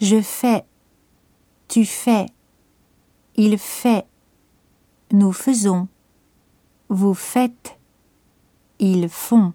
Je fais, tu fais, il fait, nous faisons, vous faites, ils font.